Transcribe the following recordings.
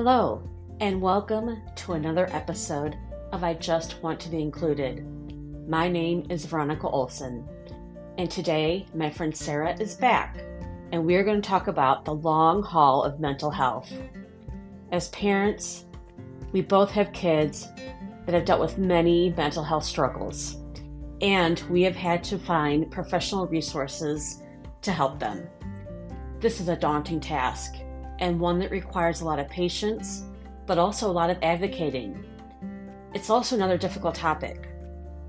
Hello, and welcome to another episode of I Just Want to Be Included. My name is Veronica Olson, and today my friend Sarah is back, and we are going to talk about the long haul of mental health. As parents, we both have kids that have dealt with many mental health struggles, and we have had to find professional resources to help them. This is a daunting task and one that requires a lot of patience, but also a lot of advocating. It's also another difficult topic.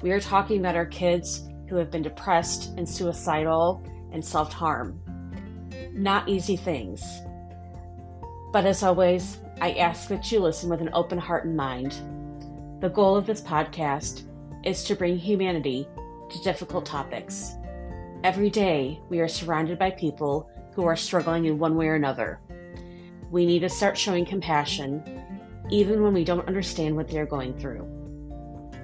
We are talking about our kids who have been depressed and suicidal and self harm. Not easy things. But as always, I ask that you listen with an open heart and mind. The goal of this podcast is to bring humanity to difficult topics. Every day, we are surrounded by people who are struggling in one way or another we need to start showing compassion, even when we don't understand what they're going through.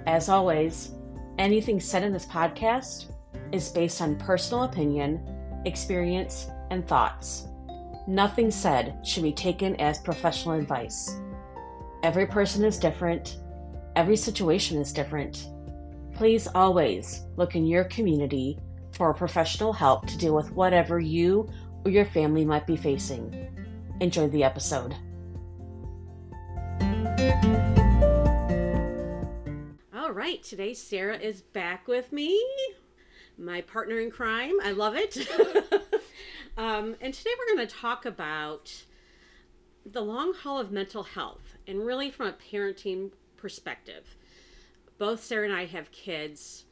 As always, anything said in this podcast is based on personal opinion, experience, and thoughts. Nothing said should be taken as professional advice. Every person is different, every situation is different. Please always look in your community for professional help to deal with whatever you or your family might be facing. Enjoy the episode. All right, today Sarah is back with me, my partner in crime. I love it. um, and today we're going to talk about the long haul of mental health and really from a parenting perspective. Both Sarah and I have kids,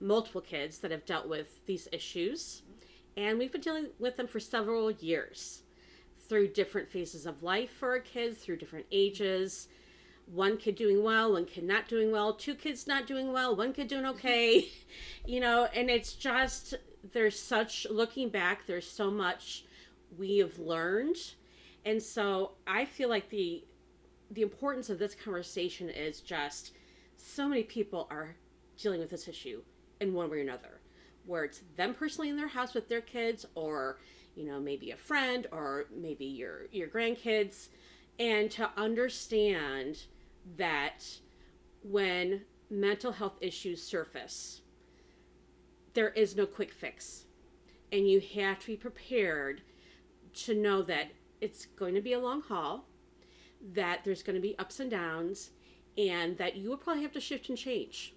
multiple kids that have dealt with these issues, and we've been dealing with them for several years through different phases of life for our kids, through different ages. One kid doing well, one kid not doing well, two kids not doing well, one kid doing mm-hmm. okay, you know, and it's just, there's such, looking back, there's so much we have learned. And so I feel like the, the importance of this conversation is just so many people are dealing with this issue in one way or another, where it's them personally in their house with their kids or you know maybe a friend or maybe your your grandkids. And to understand that when mental health issues surface there is no quick fix. And you have to be prepared to know that it's going to be a long haul that there's going to be ups and downs and that you will probably have to shift and change.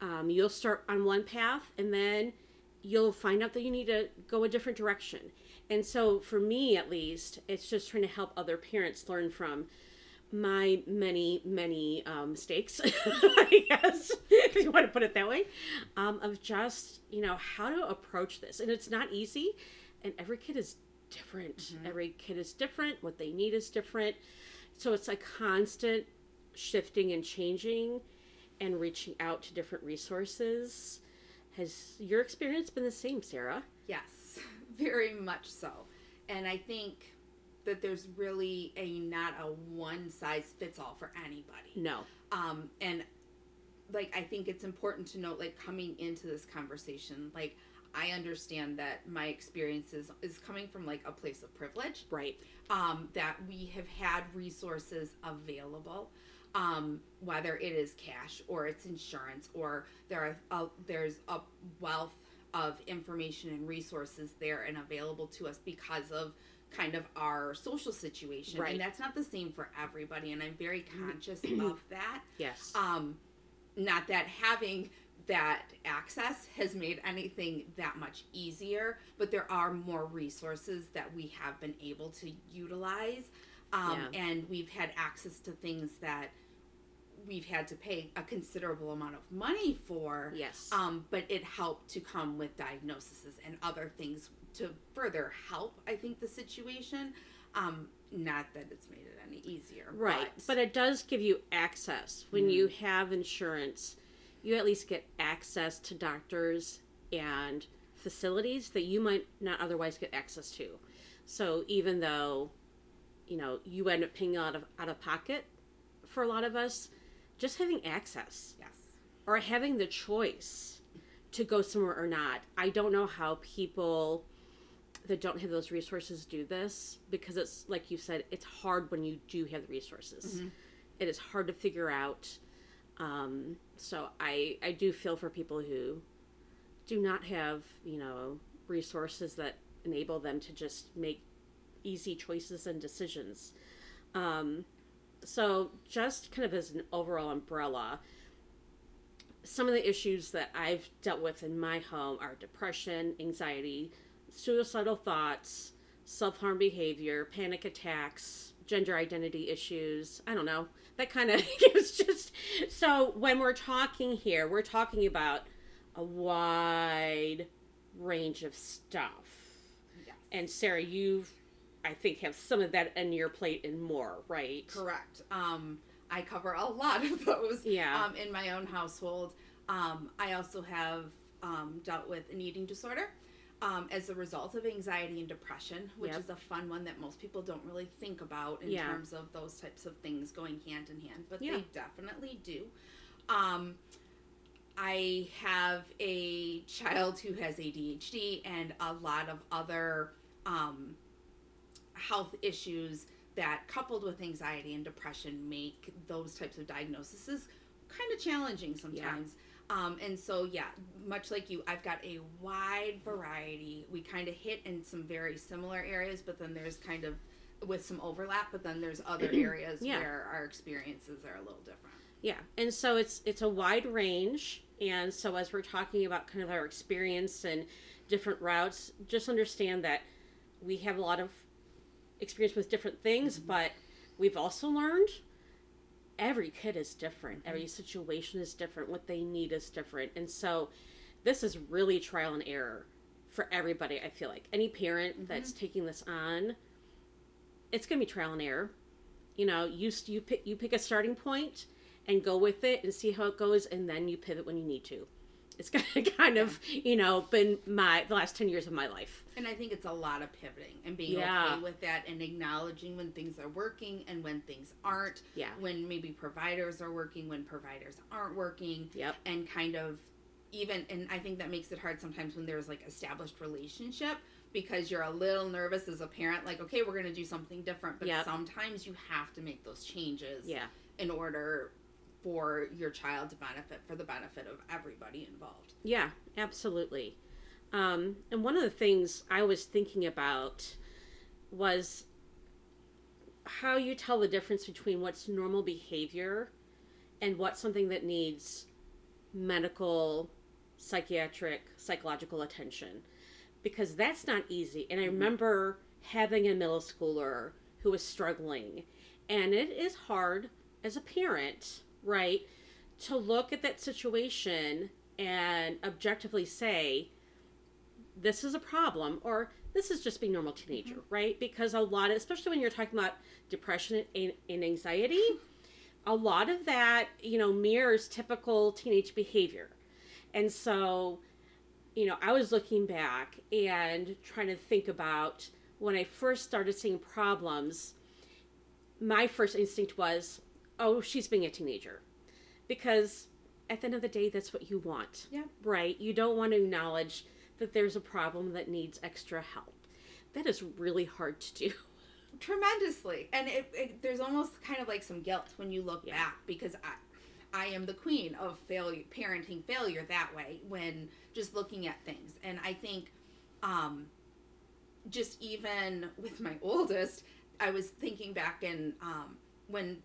Um, you'll start on one path and then you'll find out that you need to go a different direction and so, for me at least, it's just trying to help other parents learn from my many, many um, mistakes, I guess, if you want to put it that way, um, of just, you know, how to approach this. And it's not easy, and every kid is different. Mm-hmm. Every kid is different. What they need is different. So, it's a constant shifting and changing and reaching out to different resources. Has your experience been the same, Sarah? Yes very much so. And I think that there's really a not a one size fits all for anybody. No. Um and like I think it's important to note like coming into this conversation like I understand that my experiences is coming from like a place of privilege. Right. Um that we have had resources available um, whether it is cash or it's insurance or there are uh, there's a wealth of information and resources there and available to us because of kind of our social situation right. and that's not the same for everybody and i'm very mm-hmm. conscious of that yes um not that having that access has made anything that much easier but there are more resources that we have been able to utilize um, yeah. and we've had access to things that we've had to pay a considerable amount of money for. Yes. Um, but it helped to come with diagnoses and other things to further help, I think, the situation. Um, not that it's made it any easier. Right. But, but it does give you access. When mm. you have insurance, you at least get access to doctors and facilities that you might not otherwise get access to. So even though, you know, you end up paying out of out of pocket for a lot of us, just having access. Yes. Or having the choice to go somewhere or not. I don't know how people that don't have those resources do this because it's like you said, it's hard when you do have the resources. Mm-hmm. It is hard to figure out. Um, so I I do feel for people who do not have you know resources that enable them to just make easy choices and decisions. Um, so just kind of as an overall umbrella, some of the issues that I've dealt with in my home are depression, anxiety, suicidal thoughts, self harm behavior, panic attacks, gender identity issues. I don't know. That kind of is just so when we're talking here, we're talking about a wide range of stuff. Yes. And Sarah, you, I think, have some of that in your plate and more, right? Correct. Um, I cover a lot of those Yeah. um, in my own household. Um, I also have um, dealt with an eating disorder um, as a result of anxiety and depression, which Yep. is a fun one that most people don't really think about in Yeah. terms of those types of things going hand in hand, but Yeah. they definitely do. Um, I have a child who has ADHD and a lot of other um, health issues that, coupled with anxiety and depression, make those types of diagnoses kind of challenging sometimes. Um, and so, yeah, much like you, I've got a wide variety. We kind of hit in some very similar areas, but then there's kind of with some overlap, but then there's other areas Yeah. where our experiences are a little different. Yeah, and so it's it's a wide range, and so as we're talking about kind of our experience and different routes, just understand that we have a lot of experience with different things, mm-hmm. but we've also learned every kid is different, every mm-hmm. situation is different, what they need is different, and so this is really trial and error for everybody. I feel like. Any parent mm-hmm. that's taking this on, it's going to be trial and error. You know, you you pick you pick a starting point and go with it and see how it goes and then you pivot when you need to it's kind of, you know been my the last 10 years of my life And I think it's a lot of pivoting and being Yeah. okay with that and acknowledging when things are working and when things aren't. Yeah. When maybe providers are working, when providers aren't working. Yep. And kind of even, and I think that makes it hard sometimes when there's like established relationship because you're a little nervous as a parent, like, okay, we're going to do something different. But Yep. sometimes you have to make those changes yeah in order for your child to benefit, for the benefit of everybody involved. yeah absolutely. Um, and one of the things i was thinking about was how you tell the difference between what's normal behavior and what's something that needs medical psychiatric psychological attention. Because that's not easy. And i remember having a middle schooler who was struggling. And it is hard as a parent right to look at that situation and objectively say this is a problem or this is just being normal teenager mm-hmm. right? Because a lot of especially when you're talking about depression and, and anxiety a lot of that you know mirrors typical teenage behavior. And so you know i was looking back and trying to think about when i first started seeing problems my first instinct was oh she's being a teenager. Because at the end of the day that's what you want. Yeah. right? You don't want to acknowledge that there's a problem that needs extra help. That is really hard to do. Tremendously. And it, it there's almost kind of like some guilt when you look Yeah. back because i i am the queen of failure parenting failure that way when just looking at things. And i think um just even with my oldest i was thinking back in um when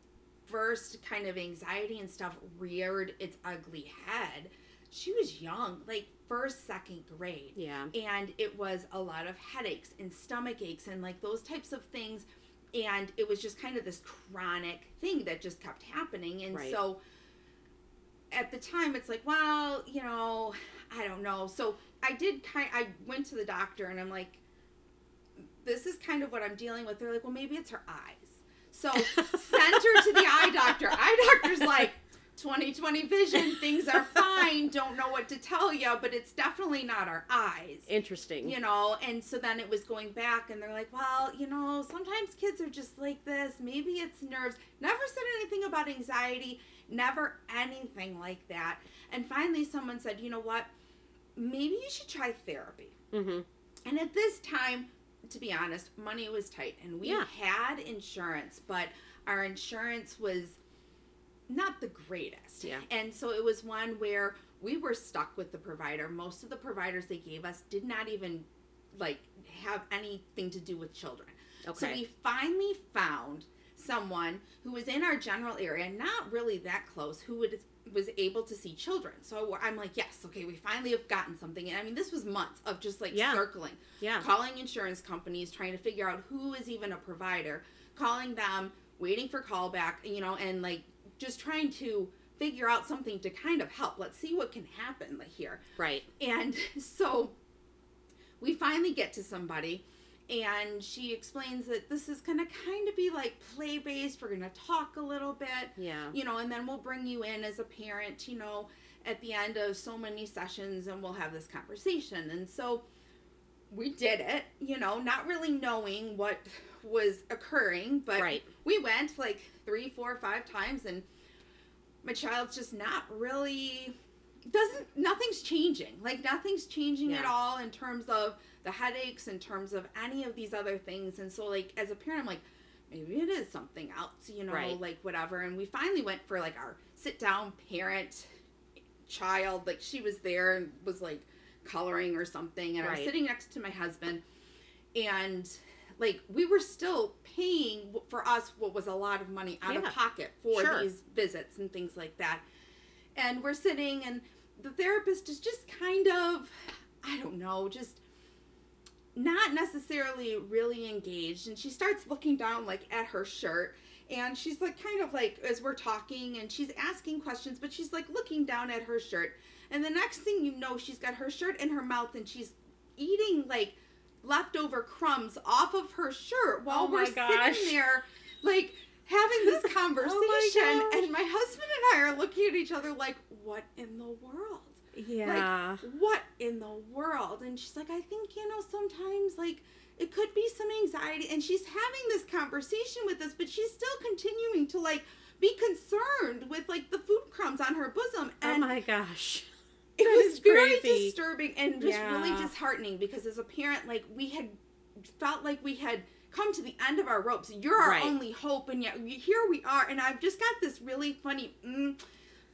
first kind of anxiety and stuff reared its ugly head. She was young like first second grade. Yeah. And it was a lot of headaches and stomach aches and like those types of things. And it was just kind of this chronic thing that just kept happening. And Right. so at the time it's like well you know i don't know. So i did kind i went to the doctor and i'm like this is kind of what i'm dealing with. They're like well maybe it's her eyes so send her to the eye doctor. Eye doctor's like 2020 vision things are fine don't know what to tell you but it's definitely not our eyes. Interesting. You know and so then it was going back and they're like well you know sometimes kids are just like this. Maybe it's nerves. Never said anything about anxiety. Never anything like that. And finally someone said you know what? Maybe you should try therapy. Mm-hmm. And at this time, to be honest, money was tight and we Yeah. had insurance, but our insurance was not the greatest. Yeah. And so it was one where we were stuck with the provider. Most of the providers they gave us did not even like have anything to do with children. Okay. So we finally found someone who was in our general area, not really that close, who would was able to see children. So I'm like, yes, okay, we finally have gotten something. And I mean, this was months of just like Yeah. circling, yeah. calling insurance companies, trying to figure out who is even a provider, calling them, waiting for callback, you know, and like just trying to figure out something to kind of help. Let's see what can happen here. Right. And so we finally get to somebody, and she explains that this is going to kind of be like play based. We're going to talk a little bit, Yeah. you know, and then we'll bring you in as a parent, you know, at the end of so many sessions, and we'll have this conversation. And so we did it, you know, not really knowing what was occurring, but Right. we went like three, four, five times, and my child's just not really doesn't nothing's changing like nothing's changing at all in terms of the headaches in terms of any of these other things. And so like as a parent i'm like maybe it is something else you know Right. like whatever. And we finally went for like our sit down parent child. Like she was there and was like coloring or something. And i was sitting next to my husband. And like we were still paying for us what was a lot of money out Yeah. of pocket for Sure. these visits and things like that. And we're sitting and the therapist is just kind of i don't know just not necessarily really engaged and she starts looking down like at her shirt and she's like kind of like as we're talking and she's asking questions but she's like looking down at her shirt and the next thing you know she's got her shirt in her mouth and she's eating like leftover crumbs off of her shirt while Oh we're gosh. sitting there like having this oh conversation gosh. and my husband and I are looking at each other like what in the world Yeah. what in the world and she's like i think you know sometimes like it could be some anxiety and she's having this conversation with us but she's still continuing to like be concerned with like the food crumbs on her bosom oh my gosh. it that was very crazy. disturbing and just really disheartening because as a parent like we had felt like we had come to the end of our ropes you're our Right. only hope and yet here we are and i've just got this really funny mm,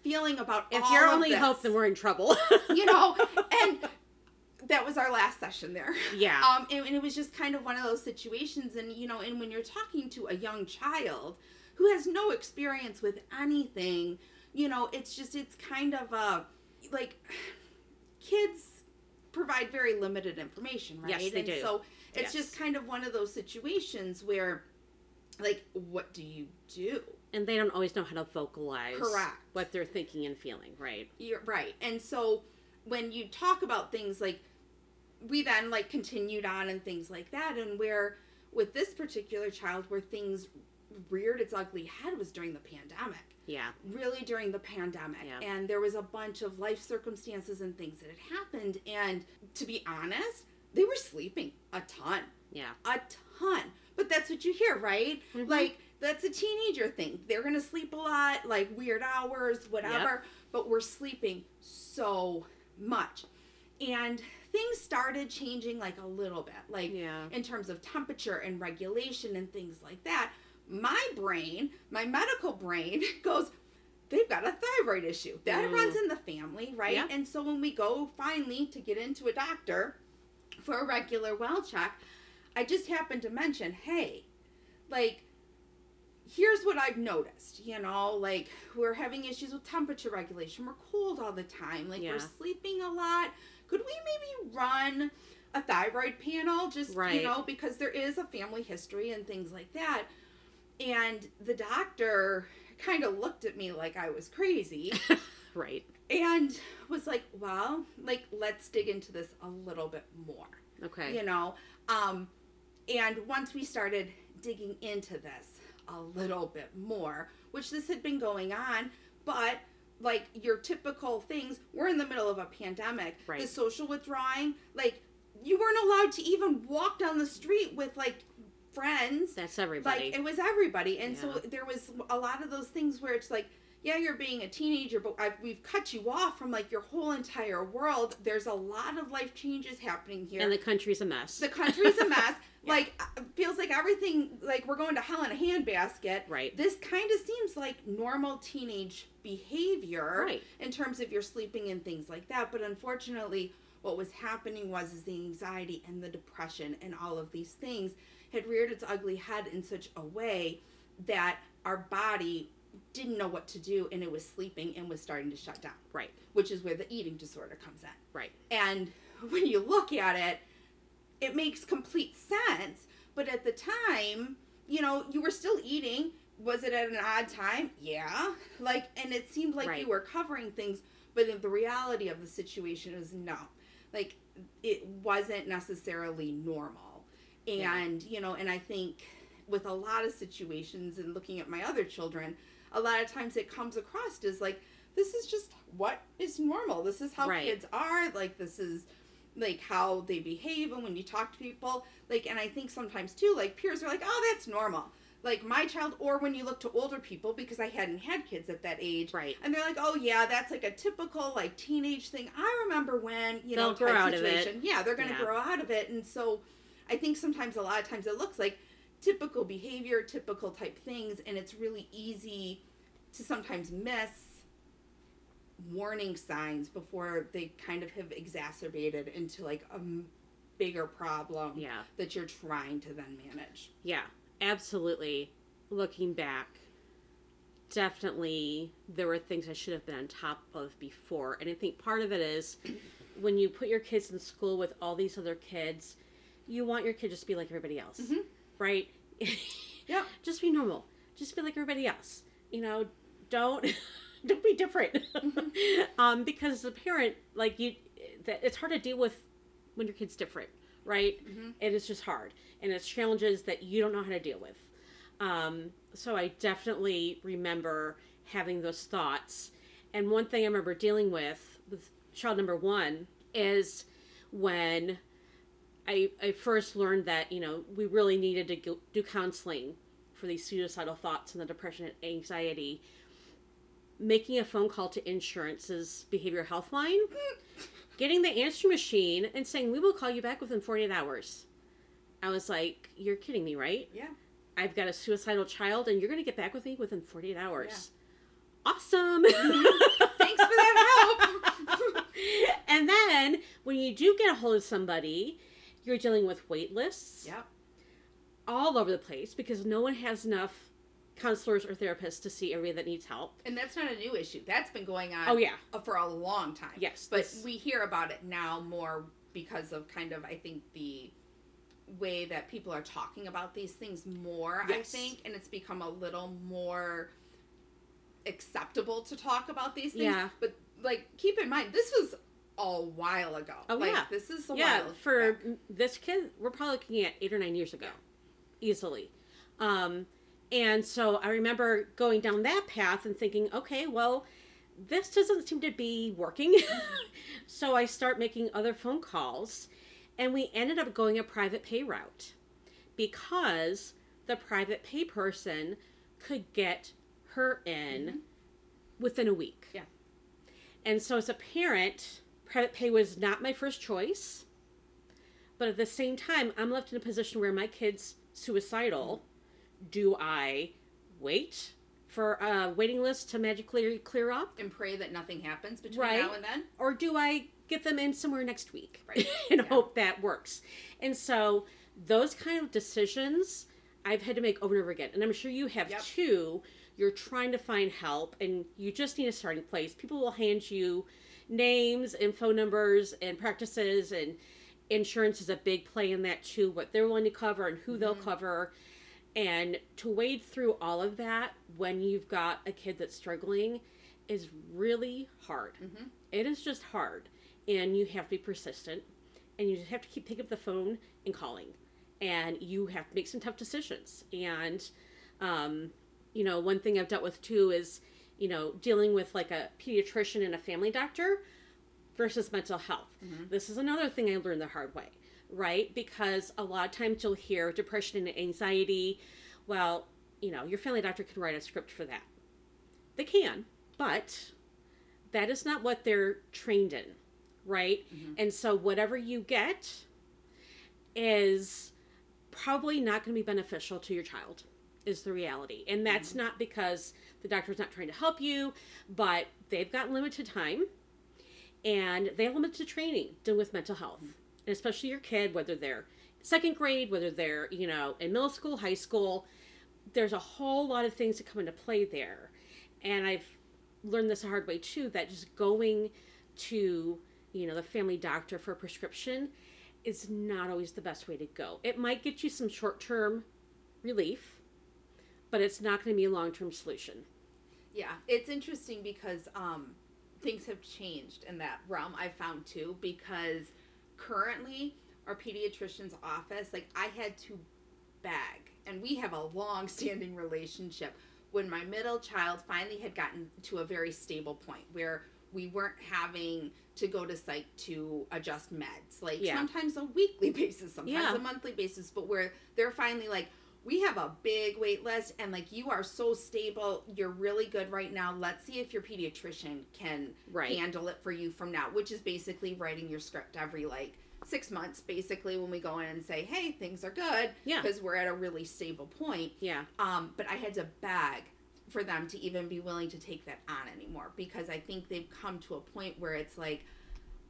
feeling about If you're only this hope, then we're in trouble. you know and that was our last session there yeah. um and, and it was just kind of one of those situations and you know and when you're talking to a young child who has no experience with anything you know it's just it's kind of a like kids provide very limited information right Yes, they and do. so it's Yes. just kind of one of those situations where like what do you do and they don't always know how to vocalize Correct. what they're thinking and feeling, right? You're right. And so when you talk about things like we then like continued on and things like that and where with this particular child where things reared its ugly head was during the pandemic. Yeah. Really during the pandemic. Yeah. And there was a bunch of life circumstances and things that had happened and to be honest, they were sleeping a ton Yeah. a ton. But that's what you hear, right? Mhm. Like that's a teenager thing. They're gonna sleep a lot, like weird hours, whatever. But we're sleeping so much, and things started changing like a little bit, like Yeah. in terms of temperature and regulation and things like that. My brain, my medical brain, goes. They've got a thyroid issue that Mm. runs in the family, right? Yeah. And so when we go finally to get into a doctor for a regular well check, I just happened to mention, hey, like, here's what I've noticed. You know, like, we're having issues with temperature regulation. We're cold all the time. Like, Yeah. we're sleeping a lot. Could we maybe run a thyroid panel? Just, Right. you know, because there is a family history and things like that. And the doctor kind of looked at me like I was crazy Right. and was like, well, like, let's dig into this a little bit more Okay. you know um and once we started digging into this a little bit more which this had been going on but like your typical things we're in the middle of a pandemic Right. the social withdrawing like you weren't allowed to even walk down the street with like friends That's everybody. like it was everybody and so there was a lot of those things where it's like yeah, you're being a teenager, but I've, we've cut you off from like your whole entire world. There's a lot of life changes happening here. And the country's a mess. the country's a mess. Like uh, feels like everything like we're going to hell in a handbasket. Right. This kind of seems like normal teenage behavior Right. in terms of your sleeping and things like that. But unfortunately, what was happening was is the anxiety and the depression and all of these things had reared its ugly head in such a way that our body didn't know what to do and it was sleeping and was starting to shut down, Right. which is where the eating disorder comes in. Right. And when you look at it, it makes complete sense. But at the time, you know, you were still eating. Was it at an odd time? Yeah. Like, and it seemed like Right. you were covering things, but the reality of the situation is no. Like, it wasn't necessarily normal. Yeah. And, you know, and I think with a lot of situations and looking at my other children, a lot of times it comes across as like, this is just what is normal. This is how Right. kids are. Like, this is like how they behave and when you talk to people like and i think sometimes too like peers are like oh that's normal like my child or when you look to older people because i hadn't had kids at that age Right. and they're like oh yeah that's like a typical like teenage thing i remember when you know They'll grow type out of it. yeah they're gonna Yeah. grow out of it and so i think sometimes a lot of times it looks like typical behavior typical type things and it's really easy to sometimes miss warning signs before they kind of have exacerbated into like a m- bigger problem Yeah. that you're trying to then manage. Yeah. Absolutely. Looking back, definitely there were things I should have been on top of before. And I think part of it is when you put your kids in school with all these other kids, you want your kid just to be like everybody else. Mhm. Right? yeah. Just be normal. Just be like everybody else. You know, don't don't be different. um, because as a parent, like you that it's hard to deal with when your kid's different, right? Mhm. It is just hard. And it's challenges that you don't know how to deal with. Um, so I definitely remember having those thoughts. And one thing I remember dealing with with child number one is when I, I first learned that, you know, we really needed to go, do counseling for these suicidal thoughts and the depression and anxiety. Making a phone call to insurance's behavioral health line, getting the answer machine and saying, we will call you back within 48 hours. I was like, you're kidding me, right? Yeah. I've got a suicidal child and you're going to get back with me within 48 hours. Yeah. Awesome. Thanks for that help. and then when you do get a hold of somebody, you're dealing with wait lists yep. all over the place because no one has enough counselors or therapists to see everybody that needs help. And that's not a new issue. That's been going on Oh, yeah. uh, for a long time. Yes, But this- we hear about it now more because of kind of, I think, the way that people are talking about these things more, I think. And it's become a little more acceptable to talk about these things. Yeah. But, like, keep in mind, this was a while ago. Oh, like, yeah. This is a yeah, while. for back. this kid, we're probably looking at eight or nine years ago, easily. Um, and so I remember going down that path and thinking, okay, well, this doesn't seem to be working. so I start making other phone calls, and we ended up going a private pay route because the private pay person could get her in mm-hmm. within a week. Yeah. And so as a parent, private pay was not my first choice. But at the same time, I'm left in a position where my kid's suicidal. Mm-hmm. Do I wait for a waiting list to magically clear up? And pray that nothing happens between Right. now and then. Or do I get them in somewhere next week? Right. and Yeah. hope that works. And so those kind of decisions I've had to make over and over again. And I'm sure you have Yep. too. You're trying to find help and you just need a starting place. People will hand you names and phone numbers and practices and insurance is a big play in that too, what they're willing to cover and who they'll mm-hmm. cover. And to wade through all of that when you've got a kid that's struggling is really hard. Mhm. It is just hard. And you have to be persistent and you just have to keep picking up the phone and calling. And you have to make some tough decisions. And, um, you know, one thing I've dealt with too is, you know, dealing with like a pediatrician and a family doctor versus mental health. Mhm. This is another thing I learned the hard way, right? Because a lot of times you'll hear depression and anxiety. Well, you know, your family doctor can write a script for that. they can, but that is not what they're trained in, right? Mhm. And so whatever you get is probably not going to be beneficial to your child is the reality. And that's not because the doctor's not trying to help you, but they've got limited time and they have limited training dealing with mental health. And especially your kid, whether they're second grade, whether they're, you know, in middle school, high school, there's a whole lot of things that come into play there. And I've learned this the hard way too, that just going to, you know, the family doctor for a prescription is not always the best way to go. It might get you some short term relief, but it's not going to be a long term solution. Yeah, it's interesting because um, things have changed in that realm. I found too because currently our pediatrician's office, like I had to beg, and we have a long-standing relationship. When my middle child finally had gotten to a very stable point where we weren't having to go to psych to adjust meds, like Yeah. sometimes a weekly basis, sometimes Yeah. a monthly basis, but where they're finally like, we have a big wait list and like you are so stable you're really good right now let's see if your pediatrician can Right. handle it for you from now which is basically writing your script every like six months basically when we go in and say hey things are good Yeah. because we're at a really stable point Yeah. um, but i had to beg for them to even be willing to take that on anymore because i think they've come to a point where it's like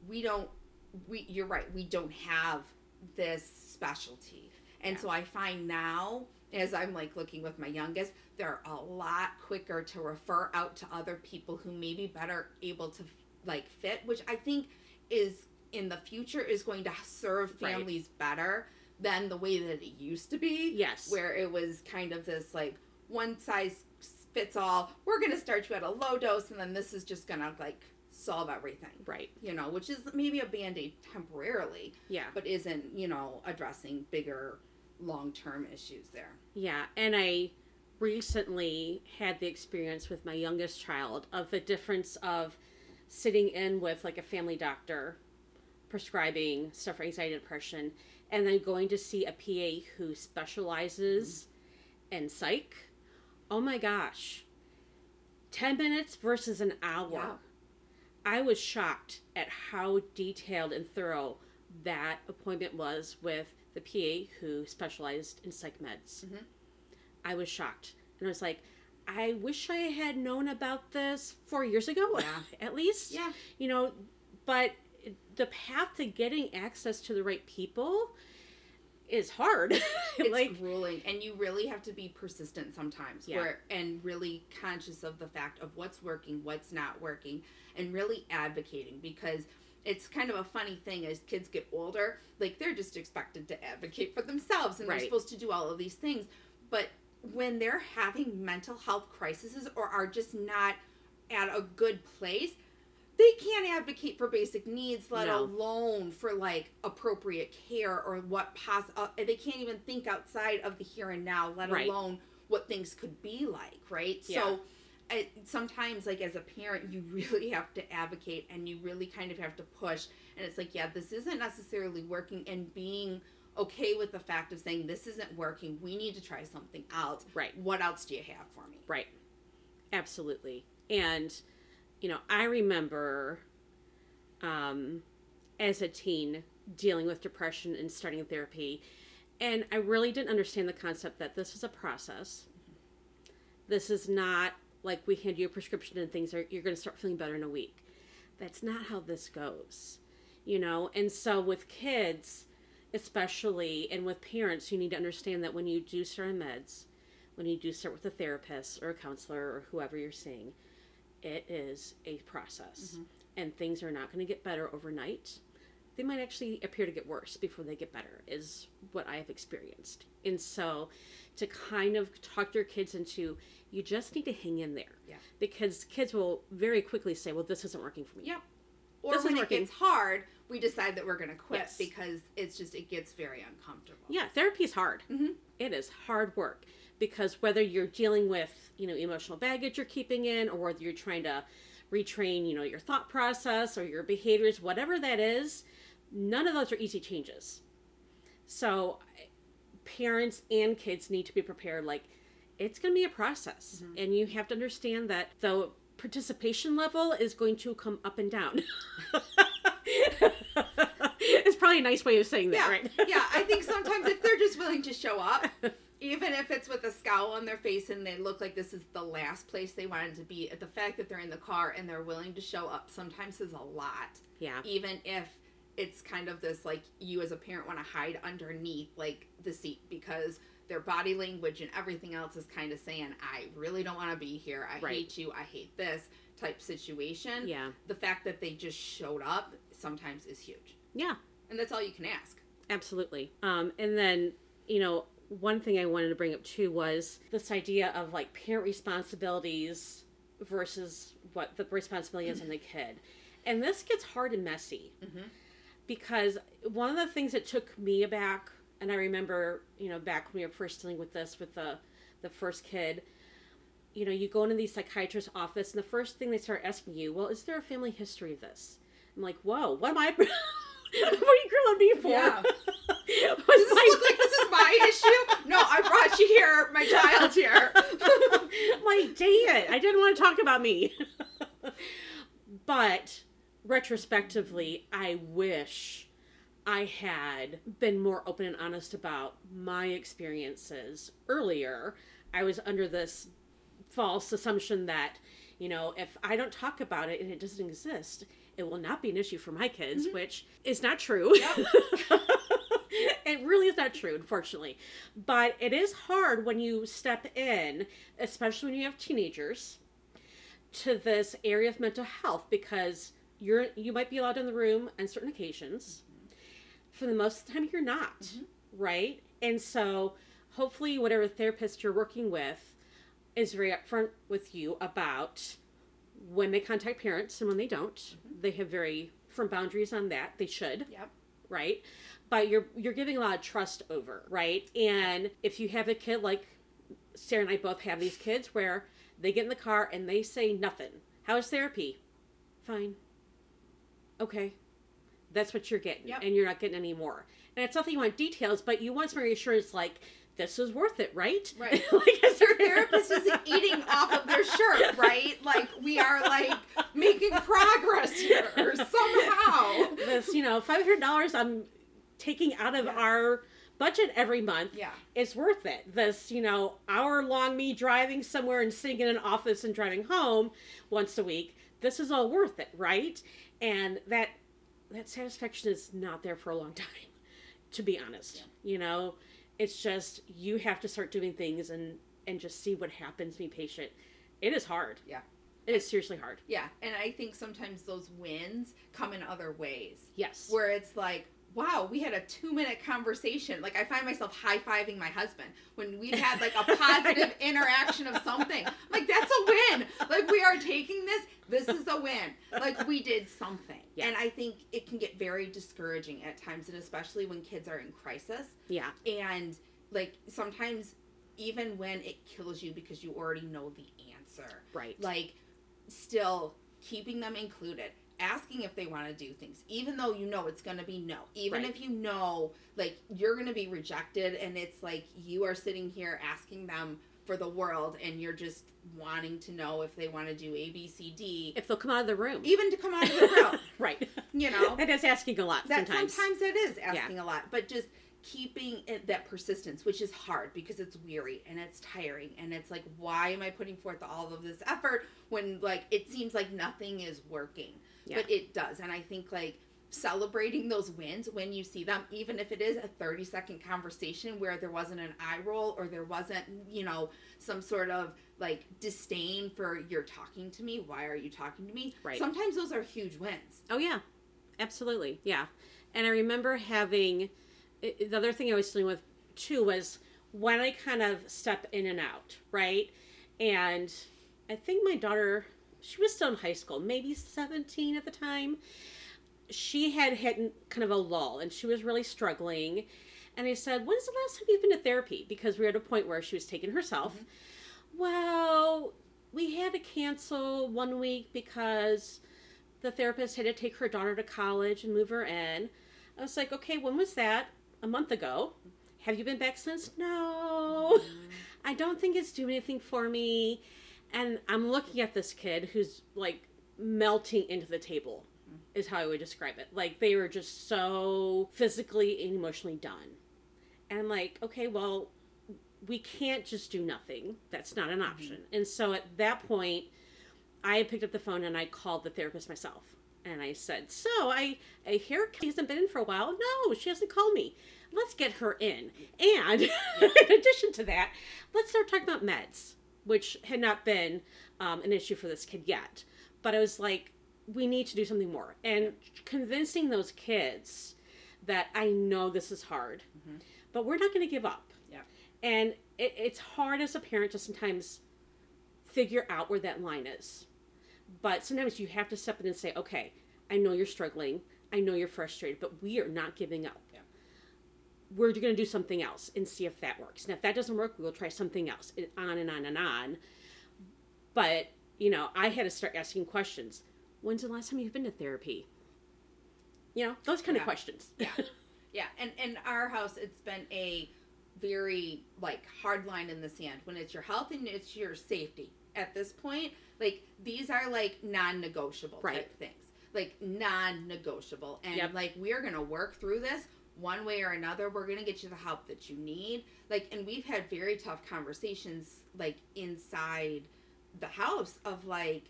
we don't we you're right we don't have this specialty and Yeah. so i find now as i'm like looking with my youngest they're a lot quicker to refer out to other people who may be better able to like fit which i think is in the future is going to serve Right. families better than the way that it used to be Yes. where it was kind of this like one size fits all we're going to start you at a low dose and then this is just going to like solve everything Right. you know which is maybe a band-aid temporarily Yeah. but isn't you know addressing bigger long-term issues there Yeah, and I recently had the experience with my youngest child of the difference of sitting in with like a family doctor prescribing stuff for anxiety and depression and then going to see a PA who specializes mm-hmm. in psych. Oh my gosh. 10 minutes versus an hour. Yeah. I was shocked at how detailed and thorough that appointment was with the PA who specialized in psych meds. Mhm. I was shocked. And I was like, I wish I had known about this four years ago, Yeah. at least. yeah You know, but the path to getting access to the right people is hard. it's like, grueling and you really have to be persistent sometimes Yeah. where and really conscious of the fact of what's working what's not working and really advocating because it's kind of a funny thing as kids get older like they're just expected to advocate for themselves and Right. they're supposed to do all of these things but when they're having mental health crises or are just not at a good place they can't advocate for basic needs let No. alone for like appropriate care or what pos uh, they can't even think outside of the here and now let Right. alone what things could be like right Yeah. so I, sometimes like as a parent you really have to advocate and you really kind of have to push and it's like yeah this isn't necessarily working and being okay with the fact of saying this isn't working we need to try something else right. what else do you have for me Right. Absolutely. And, you know, I remember um, as a teen dealing with depression and starting therapy. And I really didn't understand the concept that this is a process. This is not like we hand you a prescription and things are, you're going to start feeling better in a week. That's not how this goes, you know? And so with kids, especially, and with parents, you need to understand that when you do start on meds, when you do start with a therapist or a counselor or whoever you're seeing, it is a process. Mm-hmm. And things are not going to get better overnight. They might actually appear to get worse before they get better, is what I have experienced. And so to kind of talk your kids into, you just need to hang in there. Yeah. Because kids will very quickly say, well, this isn't working for me. Yep. Or This when it working. gets hard, we decide that we're going to quit Yes. because it's just it gets very uncomfortable. Yeah, therapy is hard. Mhm. It is hard work because whether you're dealing with you know emotional baggage you're keeping in, or whether you're trying to retrain you know your thought process or your behaviors, whatever that is, none of those are easy changes. So parents and kids need to be prepared. Like it's going to be a process. Mm-hmm. And you have to understand that the participation level is going to come up and down. it's probably a nice way of saying that, yeah, right? yeah. I think sometimes if they're just willing to show up, even if it's with a scowl on their face and they look like this is the last place they wanted to be, the fact that they're in the car and they're willing to show up sometimes is a lot. Yeah. Even if it's kind of this like you as a parent want to hide underneath like the seat because their body language and everything else is kind of saying, I really don't want to be here. I Right. hate you. I hate this type situation. Yeah. The fact that they just showed up sometimes is huge. Yeah. And that's all you can ask. Absolutely. Um, and then, you know, one thing I wanted to bring up too was this idea of like parent responsibilities versus what the responsibility is on the kid. And this gets hard and messy Mhm. Because one of the things that took me aback, and I remember, you know, back when we were first dealing with this with the the first kid, you know, you go into the psychiatrist's office, and the first thing they start asking you, well, is there a family history of this? I'm like, whoa, what am I? what are you grilling me for? Yeah. This my- look like this is my issue? No, I brought you here, my child here. like, dang it, I didn't want to talk about me. but retrospectively, I wish I had been more open and honest about my experiences earlier. I was under this false assumption that, you know, if I don't talk about it and it doesn't exist, it will not be an issue for my kids, mm-hmm. which is not true. Yep. it really is not true, unfortunately. But it is hard when you step in, especially when you have teenagers, to this area of mental health because you're you might be allowed in the room on certain occasions. Mm-hmm. For the most of the time, you're not, mm-hmm. right? And so, hopefully, whatever therapist you're working with is very upfront with you about when they contact parents and when they don't. Mm-hmm. They have very firm boundaries on that. They should Yep. right? But you're you're giving a lot of trust over, right? And if you have a kid like Sarah and I both have these kids where they get in the car and they say nothing. How's therapy? Fine. Okay. That's what you're getting. Yep. And you're not getting any more. And it's not that you want details, but you want some reassurance like this is worth it, right? Right. like, is Your there- therapist isn't eating off of their shirt, right? Like we are like making progress here somehow. this, you know, five hundred dollars I'm taking out of Yes. our budget every month Yeah. it's worth it. This, you know, hour long me driving somewhere and sitting in an office and driving home once a week, this is all worth it, right? And that that satisfaction is not there for a long time, to be honest. You know, it's just you have to start doing things and and just see what happens, be patient. It is hard. Yeah. It is seriously hard. Yeah. And I think sometimes those wins come in other ways. Yes. where it's like, wow, we had a two minute conversation. Like I find myself high fiving my husband when we've had like a positive interaction of something. Like that's a win. Like we are taking this. This is a win. Like we did something. Yeah. And I think it can get very discouraging at times, and especially when kids are in crisis. yeah. And like sometimes, even when it kills you because you already know the answer Right. like still keeping them included asking if they want to do things even though you know it's going to be no even Right. if you know like you're going to be rejected and it's like you are sitting here asking them for the world and you're just wanting to know if they want to do a b c d if they'll come out of the room. even to come out of the room right. you know That is asking a lot that sometimes. sometimes it is asking a lot but just keeping it, that persistence which is hard because it's weary and it's tiring and it's like why am i putting forth all of this effort when like it seems like nothing is working Yeah. but it does and i think like celebrating those wins when you see them even if it is a 30 second conversation where there wasn't an eye roll or there wasn't you know some sort of like disdain for you're talking to me why are you talking to me Right. sometimes those are huge wins Oh yeah, absolutely, yeah. And I remember having the other thing I was dealing with too was when I kind of step in and out, right? And I think my daughter, she was still in high school, maybe seventeen at the time. She had hit kind of a lull, and she was really struggling. And I said, "When's the last time you've been to therapy?" Because we were at a point where she was taking herself. Mm-hmm. Well, we had to cancel one week because the therapist had to take her daughter to college and move her in. I was like, okay, when was that? A month ago. Have you been back since? No. Mm. I don't think it's doing anything for me. And I'm looking at this kid who's like melting into the table, is how I would describe it. Like they were just so physically and emotionally done. And I'm like, okay, well, we can't just do nothing. That's not an mm-hmm. option. And so at that point, I picked up the phone and I called the therapist myself. And I said, So I, I hear Kelly hasn't been in for a while. No, she hasn't called me. Let's get her in. And in addition to that, let's start talking about meds, which had not been um, an issue for this kid yet. But I was like, we need to do something more. And convincing those kids that I know this is hard, but we're not going to give up. Yeah. And it, it's hard as a parent to sometimes figure out where that line is. But sometimes you have to step in and say, okay, I know you're struggling. I know you're frustrated, but we are not giving up. We're going to do something else and see if that works. And if that doesn't work, we'll try something else. And on and on and on. But, you know, I had to start asking questions. When's the last time you've been to therapy? You know, those kind Yeah. of questions. Yeah. Yeah, and in our house, it's been a very like hard line in the sand when it's your health and it's your safety. At this point, like these are like non-negotiable Right. type things, like non-negotiable, and Yep. like we're gonna work through this one way or another. We're gonna get you the help that you need. Like, and we've had very tough conversations like inside the house of like,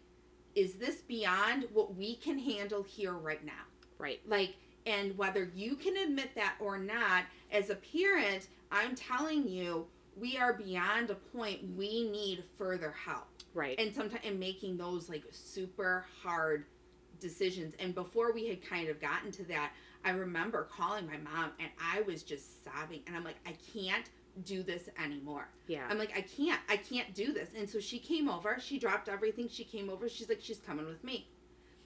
is this beyond what we can handle here right now? right. like and whether you can admit that or not as a parent i'm telling you we are beyond a point we need further help Right. and sometimes in making those like super hard decisions and before we had kind of gotten to that i remember calling my mom and i was just sobbing and i'm like i can't do this anymore yeah. i'm like i can't i can't do this and so she came over she dropped everything she came over she's like she's coming with me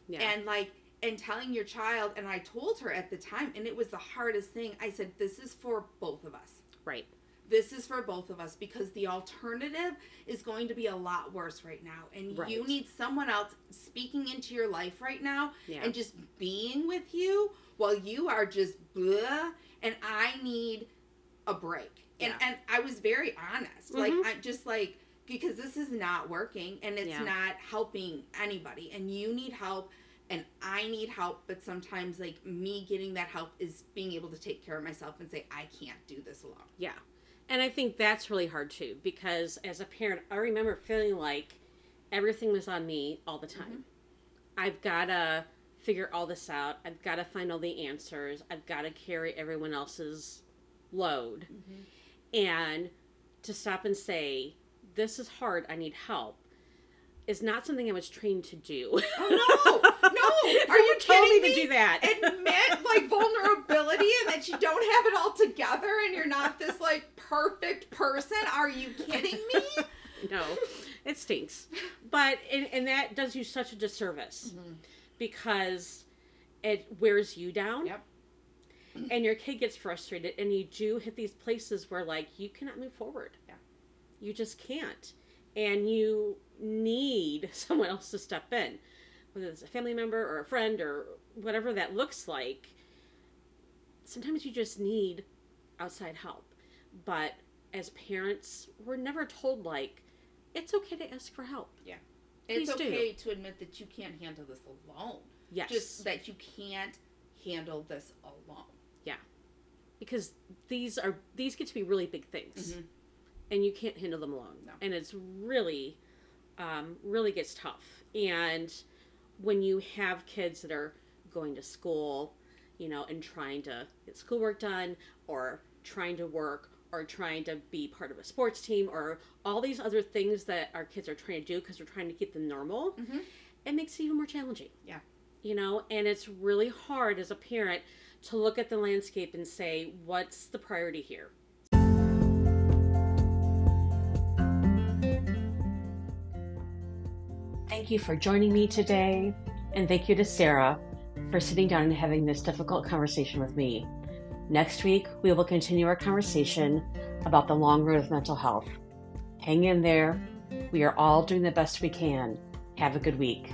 yeah. and like and telling your child and i told her at the time and it was the hardest thing i said this is for both of us right. This is for both of us because the alternative is going to be a lot worse right now and Right. you need someone else speaking into your life right now Yeah. and just being with you while you are just blah and i need a break and Yeah. and i was very honest like Mhm. i'm just like because this is not working and it's Yeah. not helping anybody and you need help and i need help but sometimes like me getting that help is being able to take care of myself and say i can't do this alone Yeah. And I think that's really hard too because as a parent, I remember feeling like everything was on me all the time. Mm-hmm. I've got to figure all this out. I've got to find all the answers. I've got to carry everyone else's load. Mm-hmm. And to stop and say, this is hard, I need help, is not something I was trained to do. Oh, no! Are you kidding me to do that? admit like vulnerability and that you don't have it all together and you're not this like perfect person are you kidding me no, it stinks. But and, and that does you such a disservice mm-hmm. because it wears you down. Yep. And your kid gets frustrated, and you do hit these places where like you cannot move forward. Yeah. You just can't, and you need someone else to step in, whether it's a family member or a friend or whatever that looks like. Sometimes you just need outside help, but as parents, we're never told like it's okay to ask for help. Yeah, it's Please do. okay to admit that you can't handle this alone Yes, just that you can't handle this alone Yeah. because these are these get to be really big things, Mhm. and you can't handle them alone. No. And it's really, um, really gets tough. And when you have kids that are going to school, you know, and trying to get schoolwork done, or trying to work, or trying to be part of a sports team, or all these other things that our kids are trying to do because we're trying to keep them normal, Mhm. it makes it even more challenging. Yeah. You know, and it's really hard as a parent to look at the landscape and say, what's the priority here? Thank you for joining me today, and thank you to Sarah for sitting down and having this difficult conversation with me. Next week, we will continue our conversation about the long road of mental health. Hang in there. We are all doing the best we can. Have a good week.